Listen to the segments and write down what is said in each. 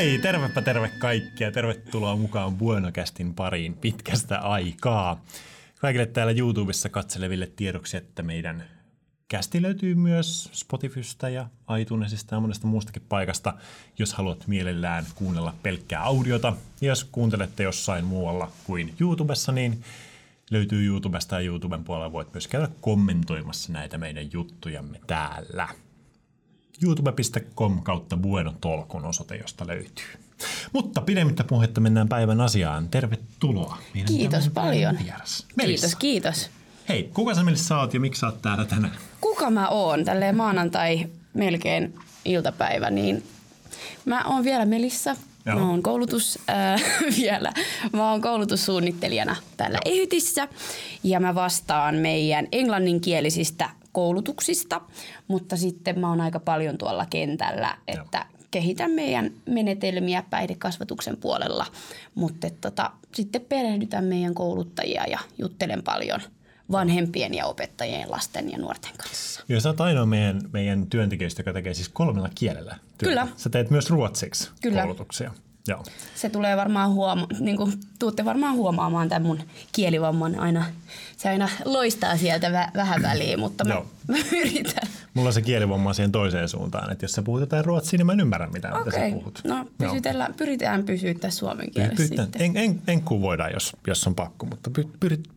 Hei, tervepä terve kaikki ja tervetuloa mukaan Buenokästin pariin pitkästä aikaa. Kaikille täällä YouTubessa katseleville tiedoksi, että meidän kästi löytyy myös Spotifysta ja iTunesista ja monesta muustakin paikasta, jos haluat mielellään kuunnella pelkkää audiota. Ja jos kuuntelette jossain muualla kuin YouTubessa, niin löytyy YouTubesta ja YouTuben puolella voit myös käydä kommentoimassa näitä meidän juttujamme täällä youtube.com kautta Bueno Tolkun osoite, josta löytyy. Mutta pidemmittä puhetta mennään päivän asiaan. Tervetuloa. Meidän kiitos paljon. Kiitos, kiitos. Hei, kuka sä Melissa oot ja miksi sä oot täällä tänään? Kuka mä oon? Tälleen maanantai melkein iltapäivä, niin mä oon vielä Melissa. Joo. Mä oon koulutus äh, vielä. Mä oon koulutussuunnittelijana täällä Joo. Ehytissä ja mä vastaan meidän englanninkielisistä koulutuksista, mutta sitten mä oon aika paljon tuolla kentällä, että Joo. kehitän meidän menetelmiä päihdekasvatuksen puolella, mutta tota, sitten perehdytän meidän kouluttajia ja juttelen paljon vanhempien ja opettajien, lasten ja nuorten kanssa. Joo, sä oot ainoa meidän, meidän työntekijöistä, joka tekee siis kolmella kielellä työtä. Kyllä. Sä teet myös ruotsiksi Kyllä. koulutuksia. Joo. Se tulee varmaan huoma- niin kuin, tuutte varmaan huomaamaan tämän mun kielivamman aina. Se aina loistaa sieltä vä- vähän väliin, mutta mä, mä yritän. Mulla on se kielivamma siihen toiseen suuntaan, että jos sä puhut jotain ruotsia, niin mä en ymmärrä mitä, okay. mitä sä puhut. No pysytellään, pyritään pysyä tässä suomen kielessä pyritään, sitten. En, en, en kuvoida, jos, jos on pakko, mutta py,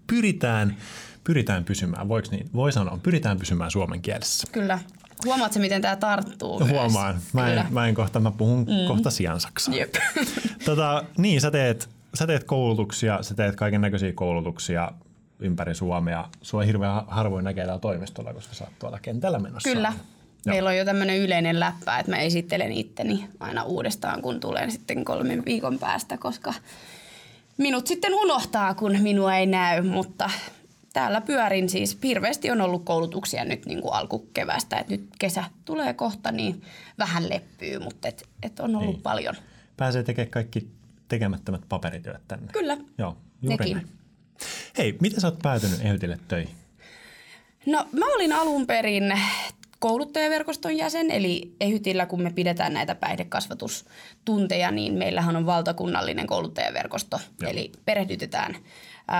pyritään, pyritään pysymään, voiko niin, voi sanoa, pyritään pysymään suomen kielessä. Kyllä. Huomaatko, miten tämä tarttuu no, Huomaan. Mä en, mä en kohta, mä puhun mm. kohta siansaksaa. Jep. tota, niin, sä teet, sä teet koulutuksia, sä teet kaiken näköisiä koulutuksia ympäri Suomea. Sua hirveän harvoin näkee täällä toimistolla, koska sä oot tuolla kentällä menossa. Kyllä. Joo. Meillä on jo tämmöinen yleinen läppä, että mä esittelen itteni aina uudestaan, kun tulen sitten kolmen viikon päästä, koska minut sitten unohtaa, kun minua ei näy, mutta täällä pyörin siis. Hirveästi on ollut koulutuksia nyt niin kuin alkukevästä. Et nyt kesä tulee kohta, niin vähän leppyy, mutta et, et on ollut niin. paljon. Pääsee tekemään kaikki tekemättömät paperityöt tänne. Kyllä, Joo, nekin. Näin. Hei, miten sä oot päätynyt Ehytille töihin? No mä olin alun perin kouluttajaverkoston jäsen, eli Ehytillä kun me pidetään näitä päihdekasvatustunteja, niin meillähän on valtakunnallinen kouluttajaverkosto, Joo. eli perehdytetään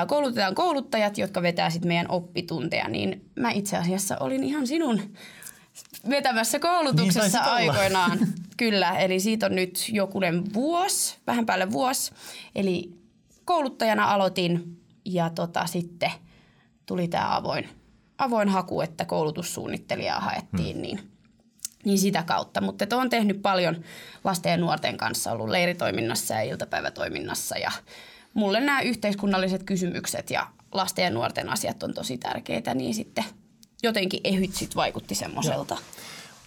koulutetaan kouluttajat, jotka vetää sitten meidän oppitunteja, niin mä itse asiassa olin ihan sinun vetämässä koulutuksessa niin aikoinaan. Kyllä, eli siitä on nyt jokunen vuosi, vähän päälle vuosi. Eli kouluttajana aloitin ja tota, sitten tuli tämä avoin, avoin haku, että koulutussuunnittelijaa haettiin, hmm. niin, niin sitä kautta. Mutta olen tehnyt paljon lasten ja nuorten kanssa, ollut leiritoiminnassa ja iltapäivätoiminnassa ja mulle nämä yhteiskunnalliset kysymykset ja lasten ja nuorten asiat on tosi tärkeitä, niin sitten jotenkin ehyt sit vaikutti semmoiselta.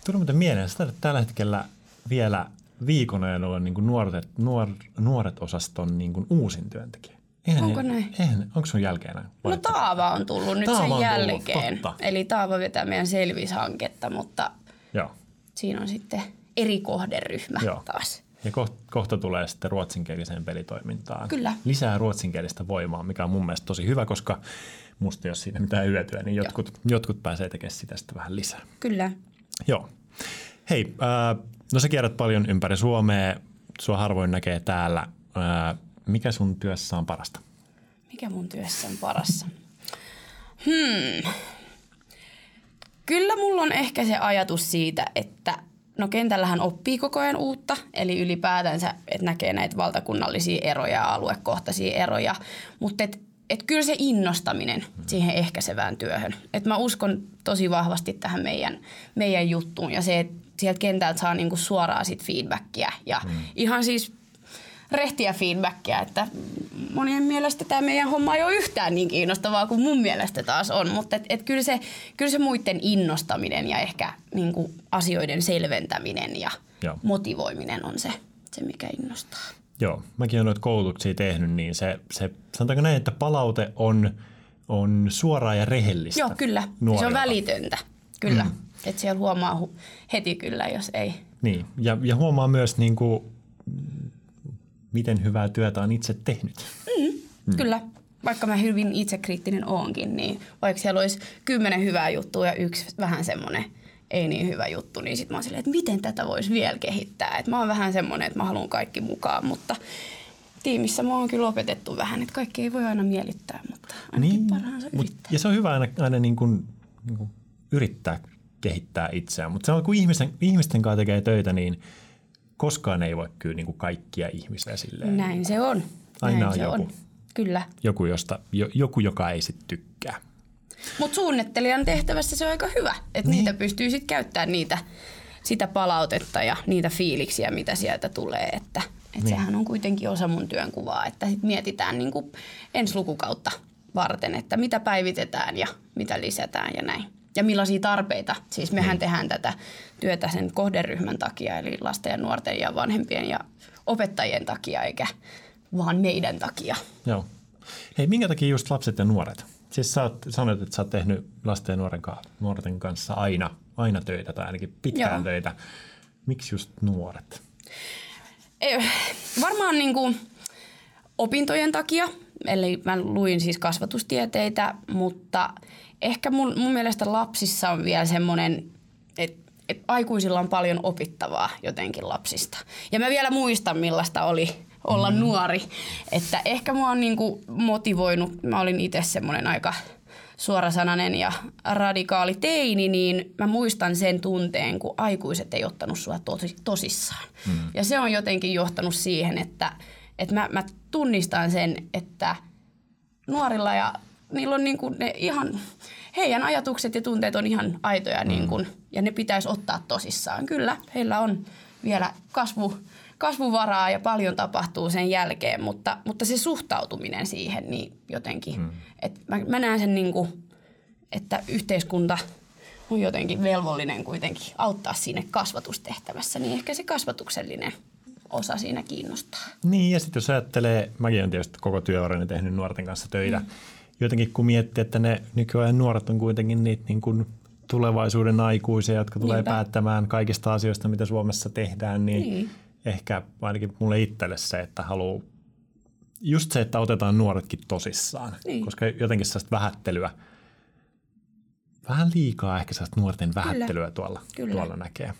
Tuli muuten mieleen, että tällä hetkellä vielä viikon ajan olla niin nuoret, nuor, nuoret osaston niin kuin uusin työntekijä. Eihän Onko ne, näin? Eihän, onko sun jälkeen No Taava on tullut nyt Taava sen jälkeen. Tullut, Eli Taava vetää meidän selvishanketta, mutta Joo. siinä on sitten eri kohderyhmä Joo. taas. Ja kohta tulee sitten ruotsinkieliseen pelitoimintaan. Kyllä. Lisää ruotsinkielistä voimaa, mikä on mun mielestä tosi hyvä, koska musta jos siinä mitään hyötyä, niin jotkut, jotkut pääsee tekemään sitä sitten vähän lisää. Kyllä. Joo. Hei, äh, no sä kierrät paljon ympäri Suomea, sua harvoin näkee täällä. Äh, mikä sun työssä on parasta? Mikä mun työssä on parassa? Hmm. Kyllä mulla on ehkä se ajatus siitä, että no kentällähän oppii koko ajan uutta, eli ylipäätänsä, että näkee näitä valtakunnallisia eroja ja aluekohtaisia eroja, mutta et, et kyllä se innostaminen siihen ehkäisevään työhön. Et mä uskon tosi vahvasti tähän meidän, meidän juttuun ja se, että sieltä kentältä saa niinku suoraa sit feedbackia ja mm. ihan siis rehtiä feedbackia, että monien mielestä tämä meidän homma ei ole yhtään niin kiinnostavaa kuin mun mielestä taas on, mutta et, et kyllä, se, kyllä se muiden innostaminen ja ehkä niin kuin asioiden selventäminen ja Joo. motivoiminen on se, se, mikä innostaa. Joo, mäkin olen noita koulutuksia tehnyt, niin se, se sanotaanko näin, että palaute on, on suoraa ja rehellistä. Joo, kyllä. Nuorilta. Se on välitöntä, kyllä. Mm. Että siellä huomaa heti kyllä, jos ei. Niin, ja, ja huomaa myös niin kuin, miten hyvää työtä on itse tehnyt. Mm, mm. Kyllä. Vaikka mä hyvin itsekriittinen oonkin, niin vaikka siellä olisi kymmenen hyvää juttua ja yksi vähän semmoinen ei niin hyvä juttu, niin sitten mä oon silleen, että miten tätä voisi vielä kehittää. Et mä oon vähän semmoinen, että mä haluan kaikki mukaan, mutta tiimissä mua on kyllä opetettu vähän, että kaikki ei voi aina miellyttää, mutta ainakin niin, parhaansa mut, yrittää. Ja se on hyvä aina, aina niin kuin, niin kuin yrittää kehittää itseään, mutta se on, kun ihmisten, ihmisten kanssa tekee töitä, niin koskaan ei voi kyllä niin kuin kaikkia ihmisiä silleen. Näin se on. Aina Näin on se joku. on. Kyllä. Joku, josta, jo, joku joka ei sit tykkää. Mutta suunnittelijan tehtävässä se on aika hyvä, että Niin. niitä pystyy sitten käyttämään niitä, sitä palautetta ja niitä fiiliksiä, mitä sieltä tulee. Että, et Niin. sehän on kuitenkin osa mun työnkuvaa, että sit mietitään niinku ensi lukukautta varten, että mitä päivitetään ja mitä lisätään ja näin. Ja millaisia tarpeita. Siis mehän Niin. tehdään tätä työtä sen kohderyhmän takia, eli lasten ja nuorten ja vanhempien ja opettajien takia, eikä vaan meidän takia. Joo. Hei, minkä takia just lapset ja nuoret? Siis sä oot, sanoit, että sä oot tehnyt lasten ja nuoren, nuorten kanssa aina, aina töitä tai ainakin pitkään Joo. töitä. Miksi just nuoret? Ei, varmaan niin kuin opintojen takia, eli mä luin siis kasvatustieteitä, mutta ehkä mun, mun mielestä lapsissa on vielä semmoinen, että et aikuisilla on paljon opittavaa jotenkin lapsista. Ja mä vielä muistan, millaista oli olla mm. nuori. Että ehkä mua on niinku motivoinut, mä olin itse semmoinen aika suorasanainen ja radikaali teini, niin mä muistan sen tunteen, kun aikuiset ei ottanut sua tosi, tosissaan. Mm. Ja se on jotenkin johtanut siihen, että, että mä, mä tunnistan sen, että nuorilla ja niillä on niin kuin ne ihan, heidän ajatukset ja tunteet on ihan aitoja mm. niin kuin, ja ne pitäisi ottaa tosissaan. Kyllä, heillä on vielä kasvu, kasvuvaraa ja paljon tapahtuu sen jälkeen, mutta, mutta se suhtautuminen siihen niin jotenkin, mm. että mä, mä näen sen niin kuin, että yhteiskunta on jotenkin velvollinen kuitenkin auttaa siinä kasvatustehtävässä, niin ehkä se kasvatuksellinen osa siinä kiinnostaa. Niin, ja sitten jos ajattelee, mäkin olen tietysti koko työurani tehnyt nuorten kanssa töitä. Mm. Jotenkin kun miettii, että ne nykyajan nuoret on kuitenkin niitä niin kuin tulevaisuuden aikuisia, jotka tulee Niinpä. päättämään kaikista asioista, mitä Suomessa tehdään, niin, Niin. ehkä ainakin mulle itselle se, että haluaa just se, että otetaan nuoretkin tosissaan, Niin. koska jotenkin sellaista vähättelyä, vähän liikaa ehkä sellaista nuorten vähättelyä tuolla, Kyllä. tuolla näkee.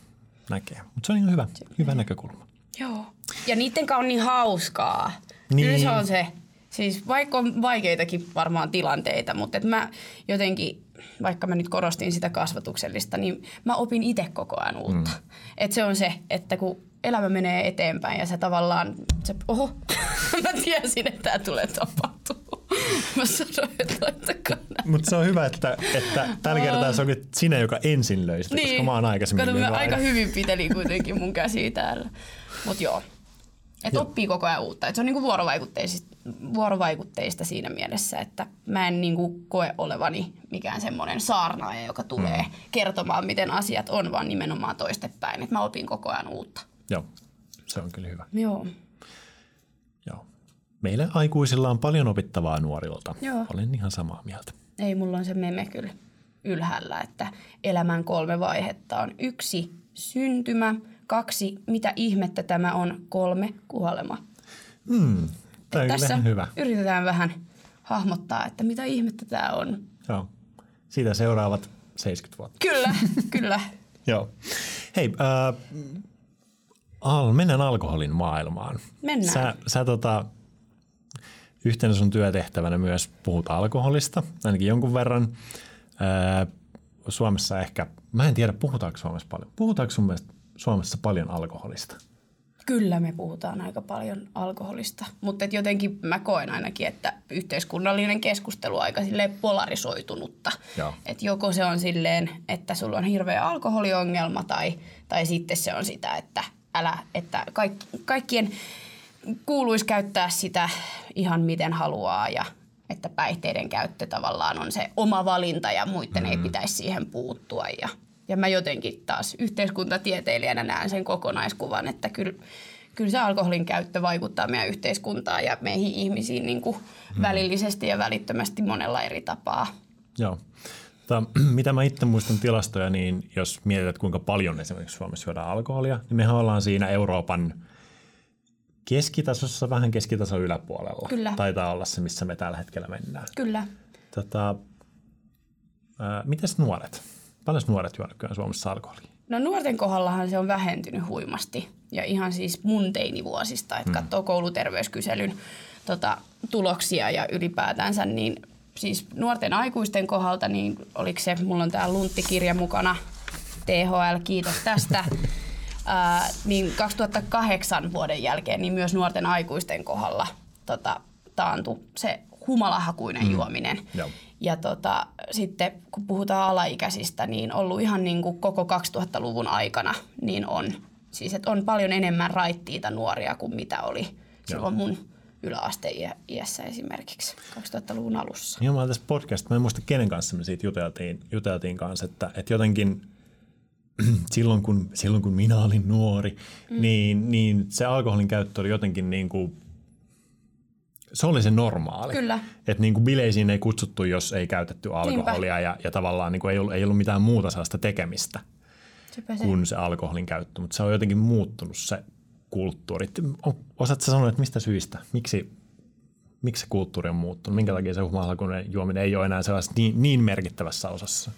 näkee. Mutta se on ihan hyvä, hyvä näkökulma. Joo. Ja niiden kanssa on niin hauskaa. Niin. Kyllä se on se. Siis vaikka on vaikeitakin varmaan tilanteita, mutta et mä jotenkin, vaikka mä nyt korostin sitä kasvatuksellista, niin mä opin itse koko ajan uutta. Mm. Et se on se, että kun elämä menee eteenpäin ja se tavallaan, se, oho, mä tiesin, että tämä tulee tapahtumaan. Mä sanoin, että. Mutta se on hyvä, että, että tällä kertaa se onkin sinä, joka ensin löi sitä, koska mä oon aikaisemmin Niin. Kato, mä aika hyvin pitelin kuitenkin mun käsiä täällä. Mutta joo. Et oppii koko ajan uutta. Et se on niinku vuorovaikutteista, vuorovaikutteista siinä mielessä, että mä en niinku koe olevani mikään semmoinen saarnaaja, joka tulee mm. kertomaan, miten asiat on, vaan nimenomaan toistepäin. Et mä opin koko ajan uutta. Joo, se on kyllä hyvä. Joo. Joo. Meillä aikuisilla on paljon opittavaa nuorilta. Joo. Olen ihan samaa mieltä. Ei, mulla on se meme kyllä ylhäällä, että elämän kolme vaihetta on yksi, syntymä, kaksi, mitä ihmettä tämä on, kolme, kuolema. Mm, tämä on kyllä Tässä hyvä. yritetään vähän hahmottaa, että mitä ihmettä tämä on. Joo. Siitä seuraavat 70 vuotta. Kyllä, kyllä. Joo. Hei, äh, al, mennään alkoholin maailmaan. Mennään. Sä, sä tota, yhtenä sun työtehtävänä myös puhut alkoholista, ainakin jonkun verran. Äh, Suomessa ehkä, mä en tiedä puhutaanko Suomessa paljon. Puhutaanko sun mielestä Suomessa paljon alkoholista? Kyllä me puhutaan aika paljon alkoholista, mutta et jotenkin mä koen ainakin, että yhteiskunnallinen keskustelu on aika polarisoitunutta. Et joko se on silleen, että sulla on hirveä alkoholiongelma tai, tai sitten se on sitä, että, älä, että kaikki, kaikkien kuuluisi käyttää sitä ihan miten haluaa ja että päihteiden käyttö tavallaan on se oma valinta ja muiden mm. ei pitäisi siihen puuttua. Ja, ja mä jotenkin taas yhteiskuntatieteilijänä näen sen kokonaiskuvan, että kyllä, kyllä se alkoholin käyttö vaikuttaa meidän yhteiskuntaan ja meihin ihmisiin niin kuin mm. välillisesti ja välittömästi monella eri tapaa. Joo. Tota, mitä mä itse muistan tilastoja, niin jos mietitään, että kuinka paljon esimerkiksi Suomessa juodaan alkoholia, niin mehän ollaan siinä Euroopan keskitasossa, vähän keskitason yläpuolella. Kyllä. Taitaa olla se, missä me tällä hetkellä mennään. Kyllä. Tota, ää, mites nuoret? Paljon nuoret juo nykyään Suomessa alkoholia? No nuorten kohdallahan se on vähentynyt huimasti ja ihan siis mun teinivuosista, että mm. katsoo kouluterveyskyselyn tota, tuloksia ja ylipäätänsä, niin siis nuorten aikuisten kohdalta, niin oliko se, mulla on tää lunttikirja mukana, THL, kiitos tästä, ää, niin 2008 vuoden jälkeen niin myös nuorten aikuisten kohdalla tota, taantui se humalahakuinen mm. juominen. Joo. Ja tota, sitten kun puhutaan alaikäisistä, niin ollut ihan niin kuin koko 2000-luvun aikana, niin on, siis että on paljon enemmän raittiita nuoria kuin mitä oli silloin mun yläasteiässä esimerkiksi 2000-luvun alussa. Joo, mä tässä podcast, mä en muista kenen kanssa me siitä juteltiin, juteltiin kanssa, että, että jotenkin silloin kun, silloin kun minä olin nuori, mm. niin, niin se alkoholin käyttö oli jotenkin niin kuin se oli se normaali. Kyllä. Että niin kuin bileisiin ei kutsuttu, jos ei käytetty alkoholia ja, ja tavallaan niin kuin ei, ollut, ei ollut mitään muuta sellaista tekemistä Sepä kuin se alkoholin käyttö. Mutta se on jotenkin muuttunut se kulttuuri. Osaatko sanoa, että mistä syistä? Miksi, miksi se kulttuuri on muuttunut? Minkä takia se humalahakuinen juominen ei ole enää sellaista niin, niin merkittävässä osassa?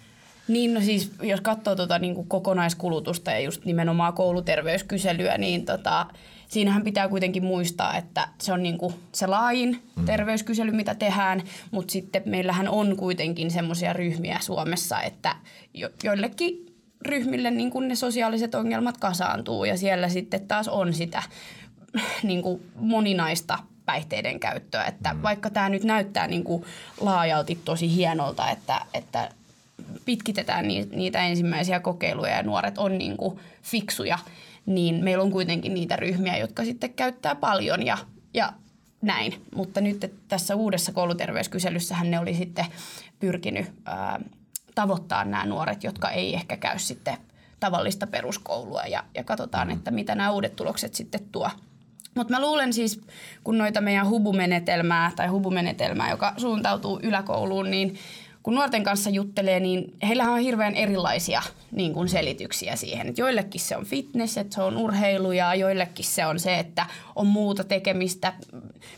Niin, no siis jos katsoo tota, niin kuin kokonaiskulutusta ja just nimenomaan kouluterveyskyselyä, niin tota, siinähän pitää kuitenkin muistaa, että se on niin kuin se laajin mm. terveyskysely, mitä tehdään, mutta sitten meillähän on kuitenkin semmoisia ryhmiä Suomessa, että jo, joillekin ryhmille niin kuin ne sosiaaliset ongelmat kasaantuu ja siellä sitten taas on sitä niin kuin moninaista päihteiden käyttöä. Että mm. Vaikka tämä nyt näyttää niin kuin laajalti tosi hienolta, että, että pitkitetään niitä ensimmäisiä kokeiluja ja nuoret on niin kuin fiksuja, niin meillä on kuitenkin niitä ryhmiä, jotka sitten käyttää paljon ja, ja näin. Mutta nyt tässä uudessa kouluterveyskyselyssähän ne oli sitten pyrkinyt ää, tavoittaa nämä nuoret, jotka ei ehkä käy sitten tavallista peruskoulua ja, ja katsotaan, mm. että mitä nämä uudet tulokset sitten tuo. Mutta mä luulen siis, kun noita meidän hubumenetelmää tai hubumenetelmää, joka suuntautuu yläkouluun, niin kun nuorten kanssa juttelee, niin heillähän on hirveän erilaisia niin kuin selityksiä siihen. Et joillekin se on fitness, että se on urheilu ja joillekin se on se, että on muuta tekemistä,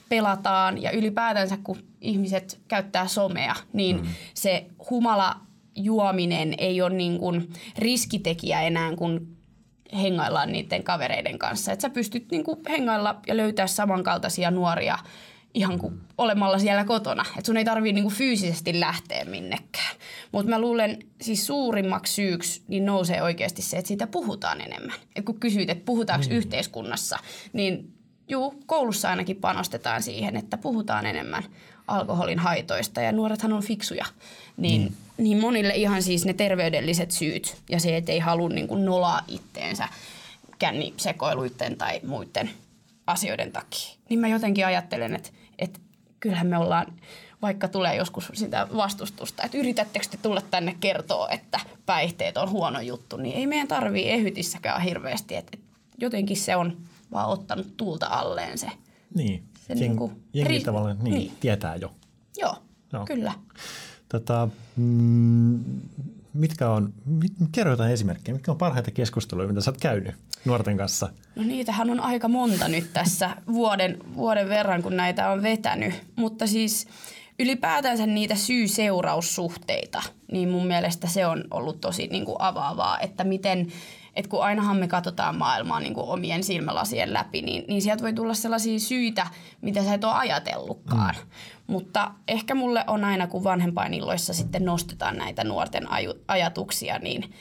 pelataan ja ylipäätänsä kun ihmiset käyttää somea, niin mm. se humala juominen ei ole niin kuin riskitekijä enää, kun hengaillaan niiden kavereiden kanssa. Että sä pystyt niin kuin hengailla ja löytää samankaltaisia nuoria ihan kuin olemalla siellä kotona. Että sun ei tarvii niinku fyysisesti lähteä minnekään. Mutta mä luulen siis suurimmaksi syyksi niin nousee oikeasti se, että siitä puhutaan enemmän. Et kun kysyit, että puhutaanko mm. yhteiskunnassa, niin juu, koulussa ainakin panostetaan siihen, että puhutaan enemmän alkoholin haitoista ja nuorethan on fiksuja. Niin, mm. niin monille ihan siis ne terveydelliset syyt ja se, että ei halua niin kuin nolaa itteensä kännisekoiluiden tai muiden asioiden takia. Niin mä jotenkin ajattelen, että kyllähän me ollaan, vaikka tulee joskus sitä vastustusta, että yritättekö te tulla tänne kertoa, että päihteet on huono juttu, niin ei meidän tarvii ehytissäkään hirveästi. Että, jotenkin se on vaan ottanut tuulta alleen se. Niin, se Jeng, niin kuin, jengi ri- tavallaan niin, niin. tietää jo. Joo, Joo. kyllä. Tota, mm, mitkä on, mit, kerro jotain esimerkkejä, mitkä on parhaita keskusteluja, mitä sä oot käynyt nuorten kanssa? No niitähän on aika monta nyt tässä vuoden, vuoden verran, kun näitä on vetänyt. Mutta siis ylipäätänsä niitä syy-seuraussuhteita, niin mun mielestä se on ollut tosi niin kuin avaavaa, että miten että kun ainahan me katsotaan maailmaa niin kuin omien silmälasien läpi, niin, niin sieltä voi tulla sellaisia syitä, mitä sä et ole ajatellutkaan. Mm. Mutta ehkä mulle on aina, kun vanhempainilloissa sitten nostetaan näitä nuorten aju- ajatuksia, niin,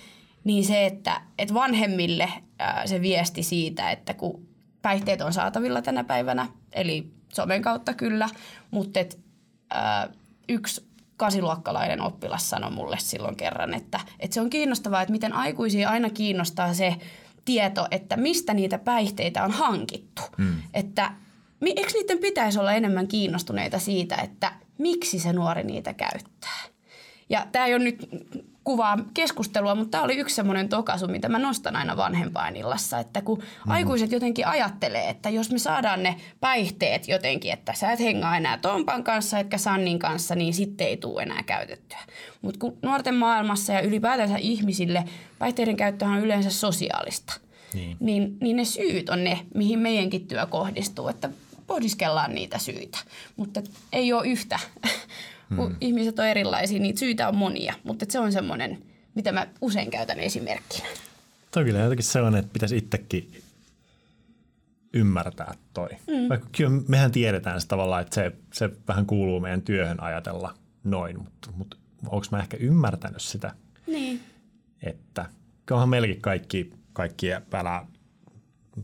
niin se, että, että vanhemmille ää, se viesti siitä, että kun päihteet on saatavilla tänä päivänä, eli somen kautta kyllä, mutta et, ää, yksi kasiluokkalainen oppilas sanoi mulle silloin kerran, että, että se on kiinnostavaa, että miten aikuisia aina kiinnostaa se tieto, että mistä niitä päihteitä on hankittu. Mm. Että eikö niiden pitäisi olla enemmän kiinnostuneita siitä, että miksi se nuori niitä käyttää. Ja tämä ei ole nyt kuvaa keskustelua, mutta tämä oli yksi semmoinen tokasu, mitä mä nostan aina vanhempainillassa, että kun mm. aikuiset jotenkin ajattelee, että jos me saadaan ne päihteet jotenkin, että sä et hengaa enää Tompan kanssa etkä Sannin kanssa, niin sitten ei tule enää käytettyä. Mutta kun nuorten maailmassa ja ylipäätänsä ihmisille päihteiden käyttö on yleensä sosiaalista, niin. Niin, niin ne syyt on ne, mihin meidänkin työ kohdistuu, että pohdiskellaan niitä syitä, mutta ei ole yhtä. Hmm. Ihmiset on erilaisia, niitä syitä on monia, mutta se on semmoinen, mitä mä usein käytän esimerkkinä. Toi kyllä jotenkin sellainen, että pitäisi itsekin ymmärtää toi. Mm. Vaikka kyllä mehän tiedetään se tavallaan, että se, se vähän kuuluu meidän työhön ajatella noin, mutta, mutta onko mä ehkä ymmärtänyt sitä, Niin. että onhan meilläkin kaikki, kaikki älä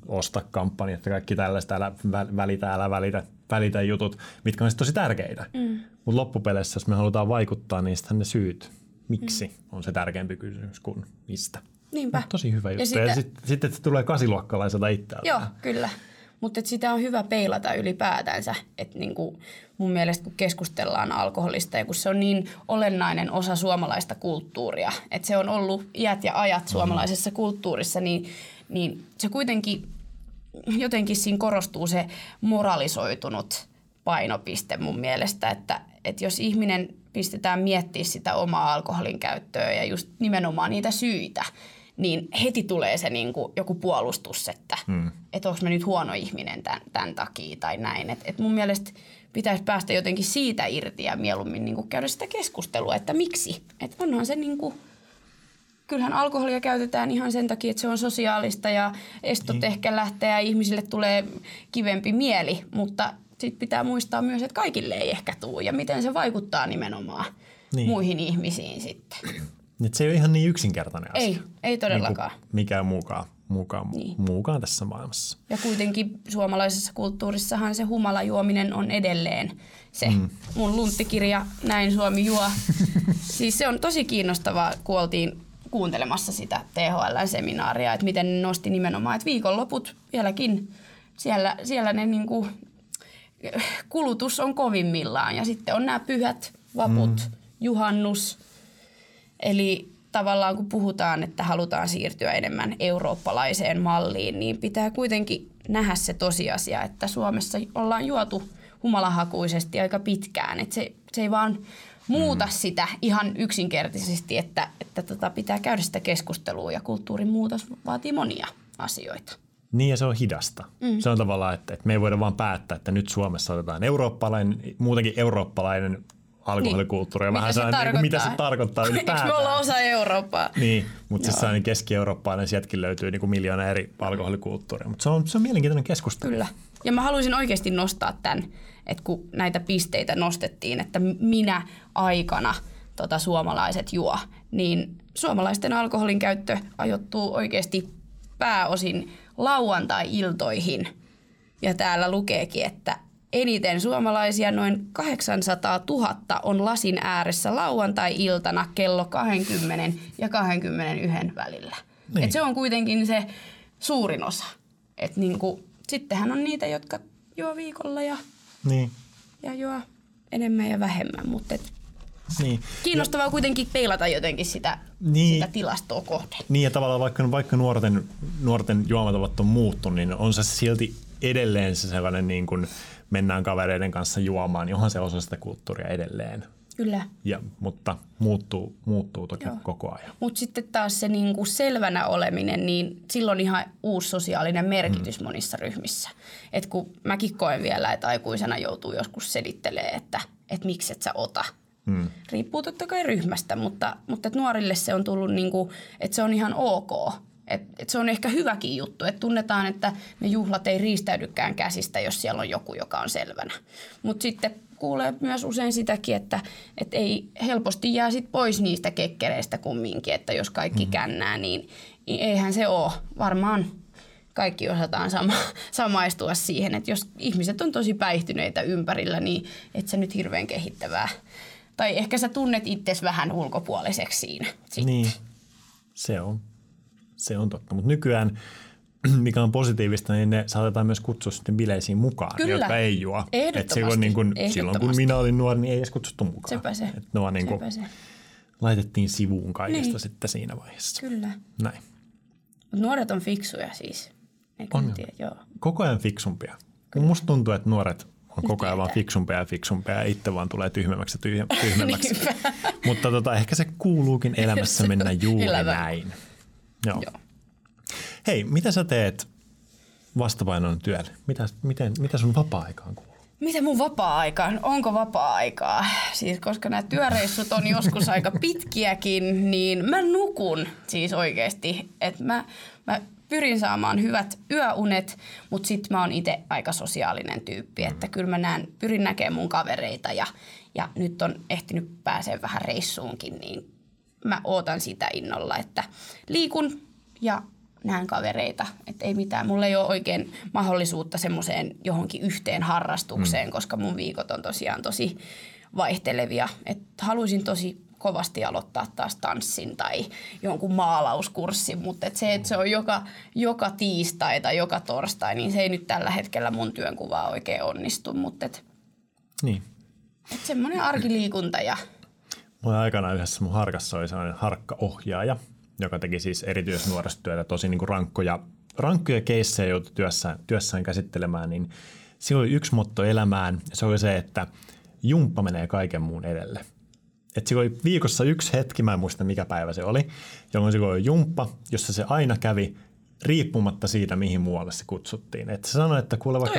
osta kampanjat ja kaikki tällaista, älä vä- välitä, älä välitä, välitä jutut, mitkä on sit tosi tärkeitä. Mm. Mutta loppupeleissä, jos me halutaan vaikuttaa, niin sitten ne syyt, miksi, mm. on se tärkeämpi kysymys kuin mistä. Niinpä. Mut tosi hyvä juttu. Ja, sitä- ja sitten sit, että se tulee kasiluokkalaiselta itseltä. Joo, kyllä. Mutta sitä on hyvä peilata ylipäätänsä. että niinku mun mielestä kun keskustellaan alkoholista ja kun se on niin olennainen osa suomalaista kulttuuria, että se on ollut iät ja ajat suomalaisessa kulttuurissa, niin, niin se kuitenkin jotenkin siinä korostuu se moralisoitunut painopiste mun mielestä, että, että jos ihminen pistetään miettiä sitä omaa alkoholin käyttöä ja just nimenomaan niitä syitä, niin heti tulee se niin kuin joku puolustus, että hmm. et onko mä nyt huono ihminen tämän, tämän takia tai näin. Et, et mun mielestä pitäisi päästä jotenkin siitä irti ja mieluummin niin kuin käydä sitä keskustelua, että miksi. Et onhan se niin kuin, kyllähän alkoholia käytetään ihan sen takia, että se on sosiaalista ja estot niin. ehkä lähtee ja ihmisille tulee kivempi mieli, mutta sitten pitää muistaa myös, että kaikille ei ehkä tule ja miten se vaikuttaa nimenomaan Niin. muihin ihmisiin sitten. Et se ei ole ihan niin yksinkertainen asia. Ei, ei todellakaan. Niin mikään muukaan, muukaan, niin. Niin. muukaan tässä maailmassa. Ja kuitenkin suomalaisessa kulttuurissahan se humalajuominen on edelleen se. Mm. Mun lunttikirja Näin Suomi juo. siis se on tosi kiinnostavaa, kun oltiin kuuntelemassa sitä THL-seminaaria, että miten ne nosti nimenomaan, että viikonloput vieläkin siellä, siellä ne niinku, kulutus on kovimmillaan. Ja sitten on nämä pyhät, vaput, mm. juhannus. Eli tavallaan kun puhutaan, että halutaan siirtyä enemmän eurooppalaiseen malliin, niin pitää kuitenkin nähdä se tosiasia, että Suomessa ollaan juotu humalahakuisesti aika pitkään. Että se, se ei vaan muuta mm. sitä ihan yksinkertaisesti, että, että tota pitää käydä sitä keskustelua ja kulttuurin muutos vaatii monia asioita. Niin ja se on hidasta. Mm. Se on tavallaan, että, että me ei voida vaan päättää, että nyt Suomessa otetaan eurooppalainen, muutenkin eurooppalainen alkoholikulttuuri. Mitä vähän se sellainen, niin mitä se tarkoittaa? tarkoittaa Eikö ylipäätään. me olla osa Eurooppaa? Niin, mutta siis sellainen keski-eurooppalainen, sieltäkin löytyy niin kuin miljoona eri alkoholikulttuuria. Mutta se on, se on mielenkiintoinen keskustelu. Kyllä. Ja mä haluaisin oikeasti nostaa tämän, että kun näitä pisteitä nostettiin, että minä aikana tota, suomalaiset juo, niin suomalaisten alkoholin käyttö ajoittuu oikeasti pääosin lauantai-iltoihin. Ja täällä lukeekin, että eniten suomalaisia, noin 800 000, on lasin ääressä lauantai-iltana kello 20 ja 21 välillä. Niin. Et se on kuitenkin se suurin osa. Et niinku, sittenhän on niitä, jotka juo viikolla ja, Niin, ja juo enemmän ja vähemmän, mutta et niin. kiinnostavaa kuitenkin peilata jotenkin sitä, Niin. sitä tilastoa kohden. Niin ja tavallaan vaikka, vaikka nuorten, nuorten juomatavat on muuttunut, niin on se silti edelleen se sellainen niin kuin mennään kavereiden kanssa juomaan, niin onhan se osa sitä kulttuuria edelleen. Kyllä. Ja, mutta muuttuu, muuttuu toki Joo. koko ajan. Mutta sitten taas se niinku selvänä oleminen, niin silloin ihan uusi sosiaalinen merkitys mm. monissa ryhmissä. Et kun mäkin koen vielä, että aikuisena joutuu joskus selittelee, että et miksi et sä ota. Mm. Riippuu totta kai ryhmästä, mutta, mutta et nuorille se on tullut, niinku, että se on ihan ok. Et, et se on ehkä hyväkin juttu, että tunnetaan, että ne juhlat ei riistäydykään käsistä, jos siellä on joku, joka on selvänä. Mutta sitten kuulee myös usein sitäkin, että et ei helposti jää sit pois niistä kekkereistä kumminkin, että jos kaikki mm. kännää, niin, niin eihän se ole. Varmaan kaikki osataan sama, samaistua siihen, että jos ihmiset on tosi päihtyneitä ympärillä, niin et se nyt hirveän kehittävää. Tai ehkä sä tunnet itsesi vähän ulkopuoliseksi siinä. Sitten. Niin, se on, se on totta. Mutta nykyään, mikä on positiivista, niin ne saatetaan myös kutsua sitten bileisiin mukaan, Kyllä. jotka ei juo. Et silloin, niin kun, silloin kun minä olin nuori, niin ei edes kutsuttu mukaan. Sepä se. Et ne vaan niin Sepä se. laitettiin sivuun kaikesta Niin. sitten siinä vaiheessa. Kyllä. Näin. Mut nuoret on fiksuja siis. Eikö On tiedä? Joo. Koko ajan fiksumpia. Kun musta tuntuu, että nuoret on koko ajan vaan fiksumpia ja fiksumpia ja itse vaan tulee tyhmemmäksi ja tyhjä- tyhmemmäksi. Mutta tota, ehkä se kuuluukin elämässä mennä juuri näin. Joo. Joo. Hei, mitä sä teet vastapainon työlle? Mitä, miten, mitä sun vapaa-aikaan kuuluu? Miten mun vapaa-aika on? Onko vapaa-aikaa? Siis koska nämä työreissut on joskus aika pitkiäkin, niin mä nukun siis oikeasti. Että mä, mä pyrin saamaan hyvät yöunet, mutta sitten mä oon itse aika sosiaalinen tyyppi. Että kyllä mä näen, pyrin näkemään mun kavereita ja, ja nyt on ehtinyt pääsee vähän reissuunkin, niin mä ootan sitä innolla, että liikun ja näen kavereita. Että ei mitään. Mulla ei ole oikein mahdollisuutta semmoiseen johonkin yhteen harrastukseen, mm. koska mun viikot on tosiaan tosi vaihtelevia. Et haluaisin tosi kovasti aloittaa taas tanssin tai jonkun maalauskurssin, mutta et se, että se on joka, joka tiistai tai joka torstai, niin se ei nyt tällä hetkellä mun työnkuvaa oikein onnistu, mutta et, Niin. et semmoinen arkiliikunta ja Mulla aikana yhdessä mun harkassa oli sellainen harkkaohjaaja, joka teki siis erityisnuorisotyötä, tosi niin kuin rankkoja, rankkoja keissejä joutui työssään, työssään käsittelemään, niin sillä oli yksi motto elämään, se oli se, että jumppa menee kaiken muun edelle. Et sillä oli viikossa yksi hetki, mä en muista mikä päivä se oli, jolloin sillä oli jumppa, jossa se aina kävi riippumatta siitä, mihin muualle se kutsuttiin. Et se sanoi, että kuule vaikka,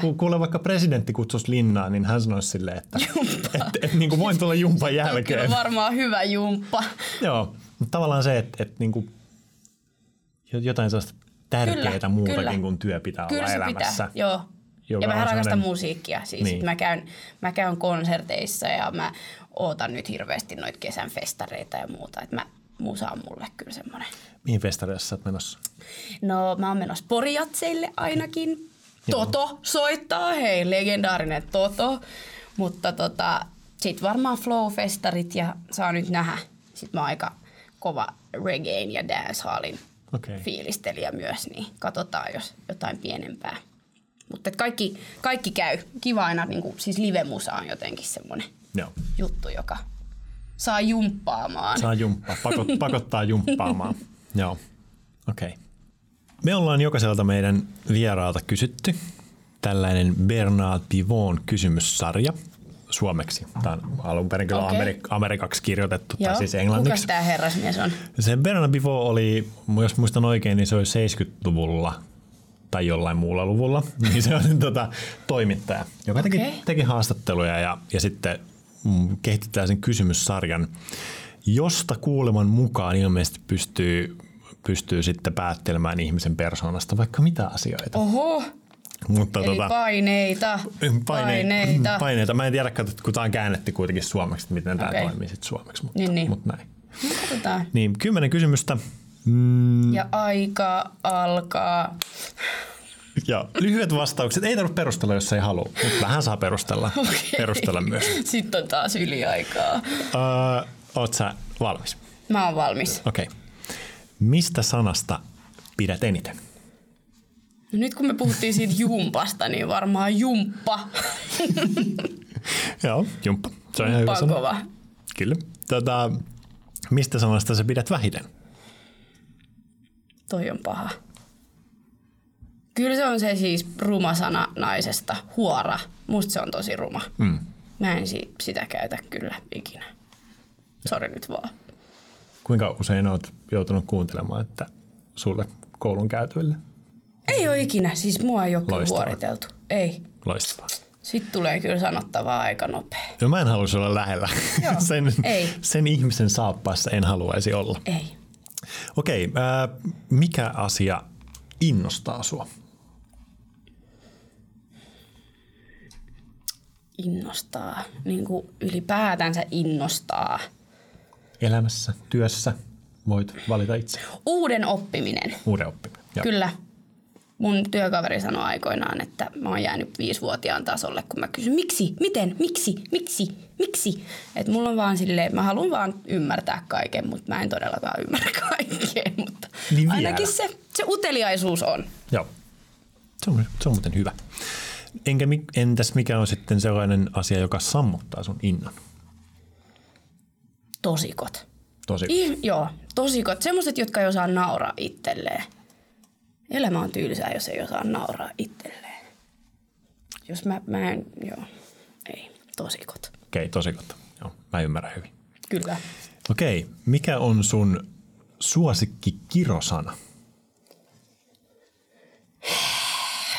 ku- kuule vaikka presidentti kutsuisi linnaan, niin hän sanoisi silleen, että et, et, niin kuin voin tulla jumpan on jälkeen. kyllä varmaan hyvä jumppa. Joo, mutta tavallaan se, että, että niinku, jotain sellaista tärkeää Kyllä, muutakin kyllä. kuin työ pitää Kyllä olla elämässä. pitää, joo. Joka ja mä rakastan sellainen- musiikkia. Siis Niin. niin. mä, käyn, mä käyn konserteissa ja mä ootan nyt hirveästi noita kesän festareita ja muuta. Et mä, musa on mulle kyllä semmoinen. Mihin festareissa sä oot menossa? No mä oon menossa Porijatseille ainakin. Joo. Toto soittaa, hei, legendaarinen Toto. Mutta tota, sit varmaan Flow-festarit ja saa nyt nähdä. Sitten mä oon aika kova reggaein ja dancehallin Okei. fiilistelijä myös, niin katsotaan, jos jotain pienempää. Mutta kaikki, kaikki käy. Kiva aina, niin kuin, siis live-musa on jotenkin semmoinen juttu, joka saa jumppaamaan. Saa jumppaa, pakot, pakottaa jumppaamaan. Joo, okei. Okay. Me ollaan jokaiselta meidän vieraalta kysytty tällainen Bernard Pivon kysymyssarja suomeksi. Tämä on alun perin kyllä Okei. Amerik- amerikaksi kirjoitettu, Joo. tai siis Kuka englanniksi. tämä herrasmies on? Se Bernard Pivot oli, jos muistan oikein, niin se oli 70-luvulla tai jollain muulla luvulla, niin se on tota, toimittaja, joka teki, Okei. teki haastatteluja ja, ja sitten mm, kehitti tällaisen kysymyssarjan, josta kuuleman mukaan ilmeisesti pystyy, pystyy sitten päättelemään ihmisen persoonasta vaikka mitä asioita. Oho, Mutta eli paineita, paine- paineita. paineita. Mä en tiedä, kun tämä on käännetty kuitenkin suomeksi, että miten tämä Okei. toimii sitten suomeksi, mutta, Niin, niin. mutta näin. No, Katsotaan. Niin, kymmenen kysymystä. Mm, Ja aika alkaa. Ja lyhyet vastaukset. Ei tarvitse perustella, jos ei halua, mutta vähän saa perustella, okay. perustella myös. Sitten on taas yliaikaa. Öö, oot sä valmis? Mä oon valmis. Okei. Okay. Mistä sanasta pidät eniten? No nyt kun me puhuttiin siitä jumpasta, niin varmaan jumppa. Joo, jumppa. Se on ihan hyvä sana. kova. Kyllä. Tota, mistä sanasta sä pidät vähiten? Toi on paha. Kyllä se on se siis ruma sana naisesta. Huora. Musta se on tosi ruma. Mm. Mä en si- sitä käytä kyllä ikinä. Sori nyt vaan. Kuinka usein oot joutunut kuuntelemaan, että sulle koulun käytöille? Ei ole ikinä. Siis mua ei ole Loistavaa. huoriteltu. Ei. Loistavaa. Sitten tulee kyllä sanottavaa aika nopea. No mä en haluaisi olla lähellä. Joo, sen, ei. sen ihmisen saappaassa en haluaisi olla. Ei. Okei, ää, mikä asia innostaa sua? Innostaa. Niin kuin ylipäätänsä innostaa. Elämässä, työssä voit valita itse. Uuden oppiminen. Uuden oppiminen. Joo. Kyllä. Mun työkaveri sanoi aikoinaan, että mä oon jäänyt viisivuotiaan tasolle, kun mä kysyn, miksi, miten, miksi, miksi, miksi. Että mulla on vaan silleen, mä haluan vaan ymmärtää kaiken, mutta mä en todellakaan ymmärrä kaikkea. Mutta Niin vielä. ainakin se, se uteliaisuus on. Joo. Se on, se on muuten hyvä. Enkä, entäs mikä on sitten sellainen asia, joka sammuttaa sun innon? Tosikot. Tosi. I, joo, tosikot. Semmoiset, jotka ei osaa nauraa itselleen. Elämä on tylsää, jos ei osaa nauraa itselleen. Jos mä, mä en, joo, ei, tosikot. Okei, tosi totta. Joo, mä ymmärrän hyvin. Kyllä. Okei, mikä on sun suosikki kirosana?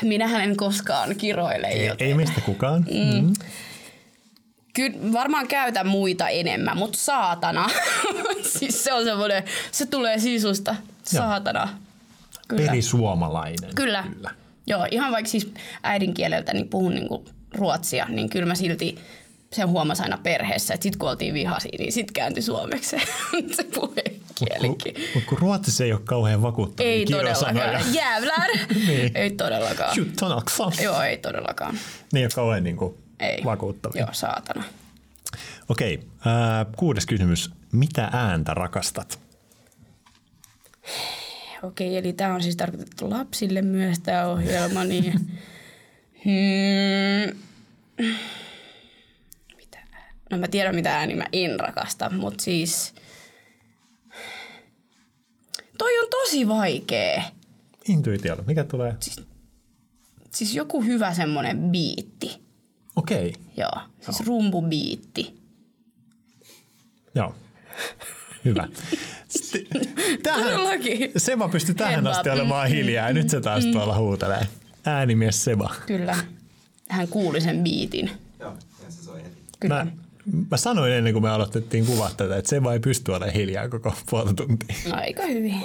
Minähän en koskaan kiroile. Ei, joten... ei meistä kukaan. Mm. Mm. Kyllä varmaan käytä muita enemmän, mutta saatana. siis se on semmoinen, se tulee sisusta. Saatana. Kyllä. Perisuomalainen. Kyllä. Kyllä. Joo, ihan vaikka siis äidinkieleltä niin puhun niinku ruotsia, niin kyllä mä silti sen huomasin aina perheessä, että sit kun oltiin vihasi, niin sit kääntyi suomeksi se, se puhekielikin. Mutta kun, kun ruotsissa ei ole kauhean vakuuttavia Ei todellakaan. Jävlar! niin. Ei todellakaan. Juttanaksa. Joo, ei todellakaan. Ne ei ole kauhean niin kuin ei. vakuuttavia. Joo, saatana. Okei, äh, kuudes kysymys. Mitä ääntä rakastat? Okei, eli tämä on siis tarkoitettu lapsille myös tämä ohjelma, niin... hmm. Mitä? No mä tiedän mitä ääni mä en rakasta, mutta siis... Toi on tosi vaikea. Intuitiolla. Mikä tulee? Siis, siis joku hyvä semmonen biitti. Okei. Joo, siis Joo. rumpubiitti. Joo. Hyvä. Tähän, Todellakin. Seba pystyi tähän asti olemaan hiljaa ja nyt se taas mm. tuolla huutelee. Äänimies Seba. Kyllä. Hän kuuli sen biitin. Joo, ja se soi heti. Kyllä. Mä, mä sanoin ennen kuin me aloitettiin kuvaa tätä, että Seba ei pysty olemaan hiljaa koko puolta tuntia. Aika hyvin.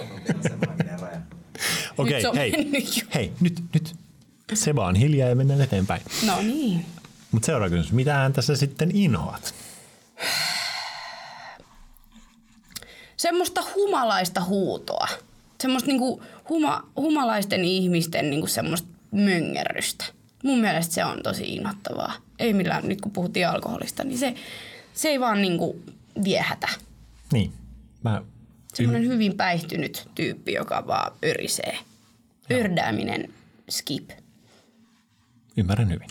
Okei, okay, hei, hei, nyt, nyt. Seba on hiljaa ja mennään eteenpäin. No niin. Mutta seuraava kysymys. Mitä ääntä sä sitten inhoat? semmoista humalaista huutoa. Semmoista niinku huma, humalaisten ihmisten niinku semmoista möngerrystä. Mun mielestä se on tosi innoittavaa. Ei millään, nyt kun puhuttiin alkoholista, niin se, se ei vaan niinku viehätä. Niin. Mä Semmoinen hyvin päihtynyt tyyppi, joka vaan örisee. Ördääminen skip. Ymmärrän hyvin.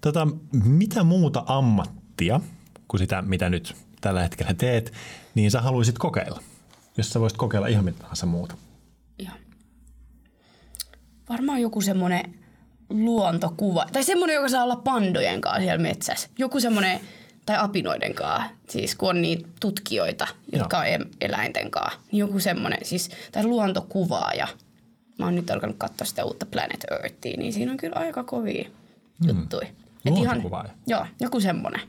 Tota, mitä muuta ammattia kuin sitä, mitä nyt tällä hetkellä teet, niin sä haluaisit kokeilla, jos sä voisit kokeilla ihan mitä tahansa muuta? Ihan. Varmaan joku semmoinen luontokuva, tai semmoinen, joka saa olla pandojen kanssa siellä metsässä. Joku semmoinen, tai apinoiden kanssa, siis kun on niitä tutkijoita, jotka Joo. on eläinten kanssa. Niin joku semmoinen, siis, tai luontokuvaaja. Mä oon nyt alkanut katsoa sitä uutta Planet Earthia, niin siinä on kyllä aika kovia mm. juttuja. Luontokuvaaja? Ihan, joo, joku semmoinen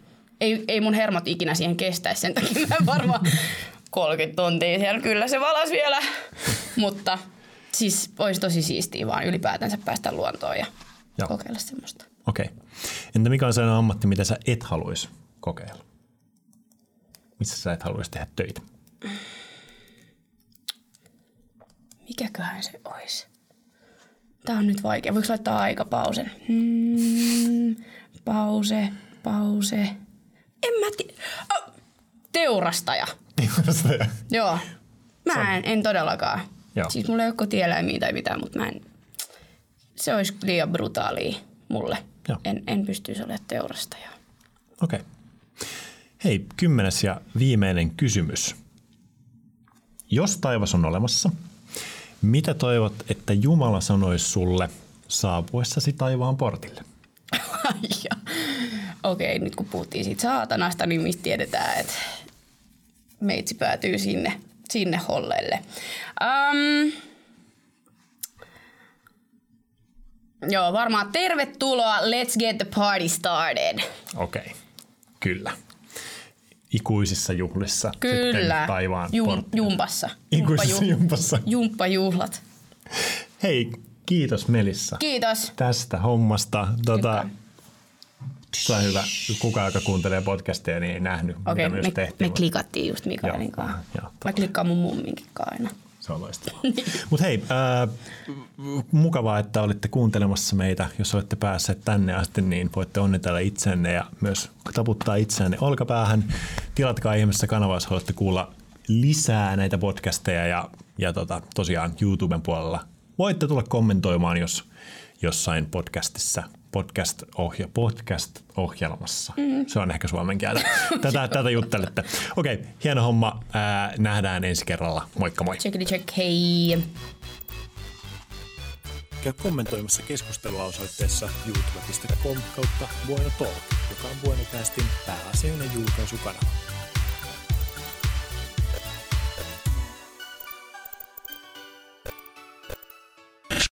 ei, ei mun hermot ikinä siihen kestäisi, sen takia mä varmaan 30 tuntia siellä. Kyllä se valas vielä, mutta siis olisi tosi siistiä vaan ylipäätänsä päästä luontoon ja Joo. kokeilla semmoista. Okei. Okay. Entä mikä on sellainen ammatti, mitä sä et haluaisi kokeilla? Missä sä et haluaisi tehdä töitä? Mikäköhän se olisi? Tää on nyt vaikea. Voiko laittaa aikapausen? Hmm, pause, pause. En mä tiedä. Oh, teurastaja. Teurastaja? Joo. Mä en, en todellakaan. Joo. Siis mulla ei ole kotieläimiä tai mitään, mutta mä en... Se olisi liian brutaalia mulle. Joo. En, en pystyisi olemaan teurastaja. Okei. Okay. Hei, kymmenes ja viimeinen kysymys. Jos taivas on olemassa, mitä toivot, että Jumala sanoisi sulle saapuessasi taivaan portille? okei, nyt kun puhuttiin siitä saatanasta, niin mistä tiedetään, että meitsi päätyy sinne, sinne hollelle. Um, joo, varmaan tervetuloa. Let's get the party started. Okei, okay. kyllä. Ikuisissa juhlissa. Kyllä. taivaan Jum, jumpassa. Ikuisissa jumpassa. Jumppajuhlat. Hei, kiitos Melissa. Kiitos. Tästä hommasta. Tota, se on hyvä. Kuka, joka kuuntelee podcasteja, niin ei nähnyt, okay, mitä me, me tehtiin. Me klikattiin just Mikaelin kanssa. Mä klikkaan mun mumminkin aina. Se on loistavaa. Mutta hei, äh, mukavaa, että olitte kuuntelemassa meitä. Jos olette päässeet tänne asti, niin voitte onnitella itsenne ja myös taputtaa itseänne olkapäähän. Tilatkaa ihmeessä kanava, jos haluatte kuulla lisää näitä podcasteja ja, ja tota, tosiaan YouTuben puolella voitte tulla kommentoimaan, jos jossain podcastissa podcast-ohja, podcast-ohjelmassa. Mm. Se on ehkä suomen kieltä. Tätä, tätä juttelette. Okei, okay, hieno homma. Ää, nähdään ensi kerralla. Moikka moi. Check check, hei. Käy kommentoimassa keskustelua osoitteessa youtube.com kautta Bueno Talk, joka on Bueno pääasiallinen julkaisukanava.